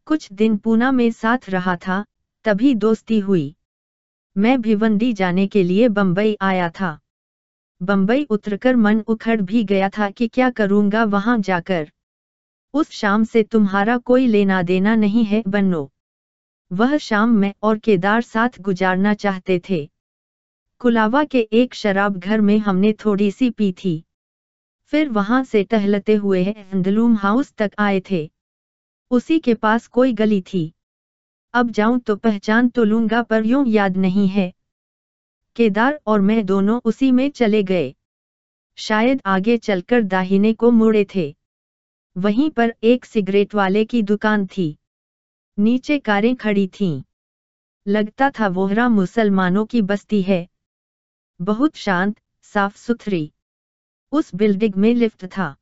[SPEAKER 1] कुछ दिन पूना में साथ रहा था, तभी दोस्ती हुई। मैं भिवंडी जाने के लिए बंबई आया था। बंबई उतरकर मन उखड़ भी गया था कि क्या करूँगा वहाँ जाकर। उस शाम से तुम्हारा कोई लेना देना नहीं है बन्नो। वह शाम मैं और केदार साथ गुजारना चाहते थे। कुलावा के एक शराब घर में हमने थोड़ी सी पी थी। फिर वहाँ से टहलते हुए अंदलूम हाउस तक आए थे। उसी के पास कोई गली थी। अब जाऊँ तो पहचान तो लूँगा पर यूँ याद नहीं है। केदार और मैं दोनों उसी में चले गए। शायद आगे चलकर दाहिने को मुड़े थे। वहीं पर एक सिगरेट वाले की दुकान थी। नीचे कारें खड़ी थीं। लगता था वोहरा मुसलमानों की बस्ती है। बहुत शांत साफ़ सुथरी उस बिल्डिंग में लिफ्ट था।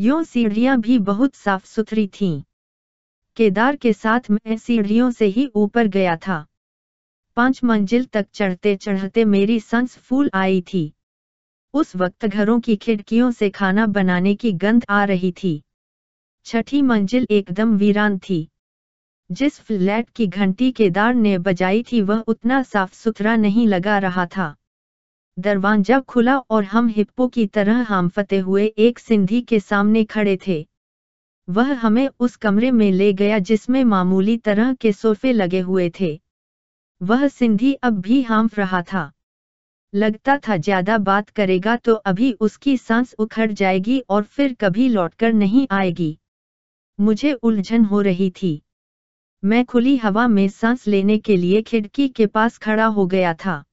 [SPEAKER 1] यूँ सीढ़ियाँ भी बहुत साफ़ सुथरी थीं। केदार के साथ मैं सीढ़ियों से ही ऊपर गया था। पाँच मंजिल तक चढ़ते चढ़ते मेरी सांस फूल आई थी। उस वक्त घरों की खिड़कियों से खाना बनाने की गंध आ रही थी। छठी मंजिल एकदम वीरान थी। जिस फ्लैट की घंटी केदार ने बजाई थी वह उतना साफ़ सुथरा नहीं लगा रहा था। दरवाज़ा खुला और हम हिप्पो की तरह हामफते हुए एक सिंधी के सामने खड़े थे। वह हमें उस कमरे में ले गया जिसमें मामूली तरह के सोफे लगे हुए थे। वह सिंधी अब भी हांफ रहा था। लगता था ज़्यादा बात करेगा तो अभी उसकी सांस उखड़ जाएगी और फिर कभी लौटकर नहीं आएगी। मुझे उलझन हो रही थी। मैं खुली हवा में सांस लेने के लिए खिड़की के पास खड़ा हो गया था।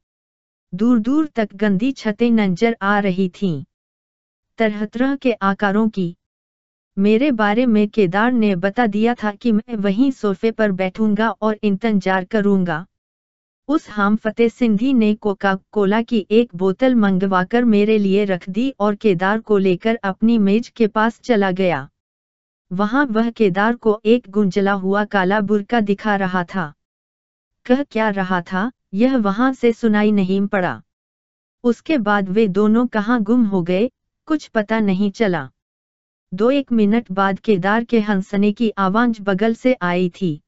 [SPEAKER 1] दूर दूर तक गंदी छतें नज़र आ रही थीं। तरह तरह के आकारों की। मेरे बारे में केदार ने बता दिया था कि मैं वहीं सोफे पर बैठूँगा और इंतज़ार करूँगा। उस हाम फतेह सिंधी ने कोका कोला की एक बोतल मंगवाकर मेरे लिए रख दी और केदार को लेकर अपनी मेज के पास चला गया। वहाँ वह केदार को एक गुंजला हुआ काला बुरका दिखा रहा था। कह क्या रहा था? यह वहाँ से सुनाई नहीं पड़ा। उसके बाद वे दोनों कहाँ गुम हो गए, कुछ पता नहीं चला। दो एक मिनट बाद केदार के हंसने की आवाज़ बगल से आई थी।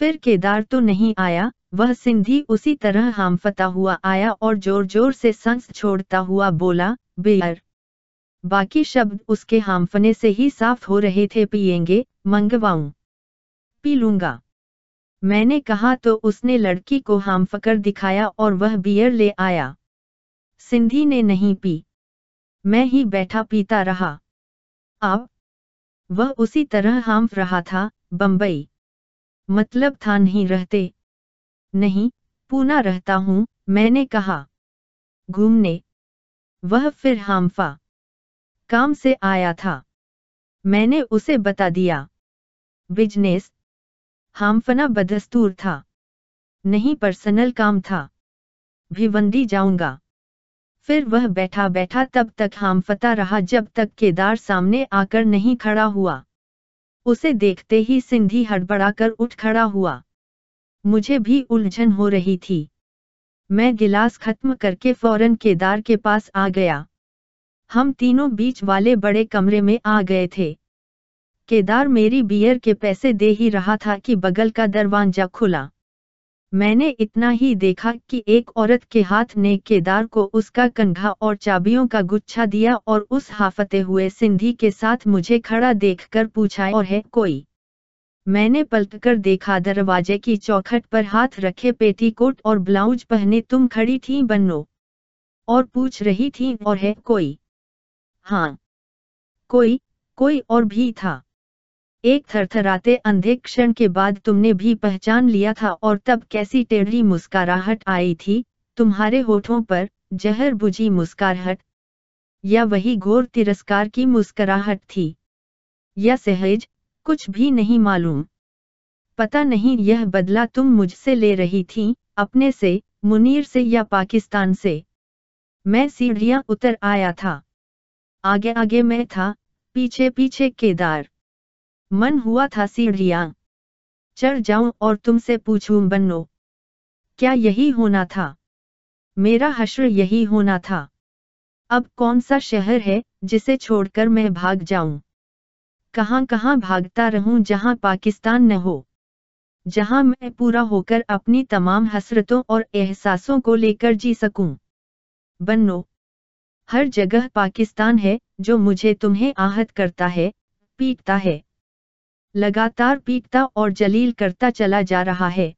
[SPEAKER 1] फिर केदार तो नहीं आया, वह सिंधी उसी तरह हामफता हुआ आया और ज़ोर ज़ोर से सांस छोड़ता हुआ बोला, बेयर। बाकी शब्द उसके हामफने से ही साफ़ हो रहे थे पिएँगे मंगवाऊं। पी लूँगा। मैंने कहा तो उसने लड़की को हाम फकर दिखाया और वह बियर ले आया। सिंधी ने नहीं पी। मैं ही बैठा पीता रहा। अब वह उसी तरह हाम रहा था, बंबई। मतलब था नहीं रहते। नहीं, पूना रहता हूँ, मैंने कहा। घूमने। वह फिर हामफा। काम से आया था। मैंने उसे बता दिया। बिज़नेस। हामफना बदस्तूर था। नहीं, पर्सनल काम था। भिवंडी जाऊँगा। फिर वह बैठा बैठा तब तक हामफता रहा जब तक केदार सामने आकर नहीं खड़ा हुआ। उसे देखते ही सिंधी हड़बड़ाकर उठ खड़ा हुआ। मुझे भी उलझन हो रही थी। मैं गिलास खत्म करके फ़ौरन केदार के पास आ गया। हम तीनों बीच वाले बड़े कमरे में आ गए थे। केदार मेरी बियर के पैसे दे ही रहा था कि बगल का दरवाज़ा खुला। मैंने इतना ही देखा कि एक औरत के हाथ ने केदार को उसका कंघा और चाबियों का गुच्छा दिया और उस हाफते हुए सिंधी के साथ मुझे खड़ा देखकर पूछा, और है कोई? मैंने पलटकर देखा, दरवाजे की चौखट पर हाथ रखे पेटीकोट और ब्लाउज पहने तुम खड़ी थी बन्नो? और पूछ रही थी, और है कोई? हाँ कोई कोई और भी था। एक थरथराते अंधे क्षण के बाद तुमने भी पहचान लिया था और तब कैसी टेढ़ी मुस्कुराहट आई थी? तुम्हारे होठों पर जहर बुझी मुस्कुराहट, या वही घोर तिरस्कार की मुस्कुराहट थी? या सहज, कुछ भी नहीं मालूम। पता नहीं यह बदला तुम मुझसे ले रही थी, अपने से, मुनीर से या पाकिस्तान से। मैं सीढ़ियाँ उतर आया था। आगे आगे मैं था, पीछे पीछे केदार। मन हुआ था सीढ़ियाँ। चढ़ जाऊँ और तुमसे पूछूँ, बन्नो, क्या यही होना था? मेरा हश्र यही होना था। अब कौन सा शहर है जिसे छोड़कर मैं भाग जाऊँ? कहाँ कहाँ भागता रहूँ जहाँ पाकिस्तान न हो? जहाँ मैं पूरा होकर अपनी तमाम हसरतों और एहसासों को लेकर जी सकूँ? बन्नो, हर जगह पाकिस्तान है जो मुझे तुम्हें आहत करता है, पीटता है। लगातार पीटता और जलील करता चला जा रहा है।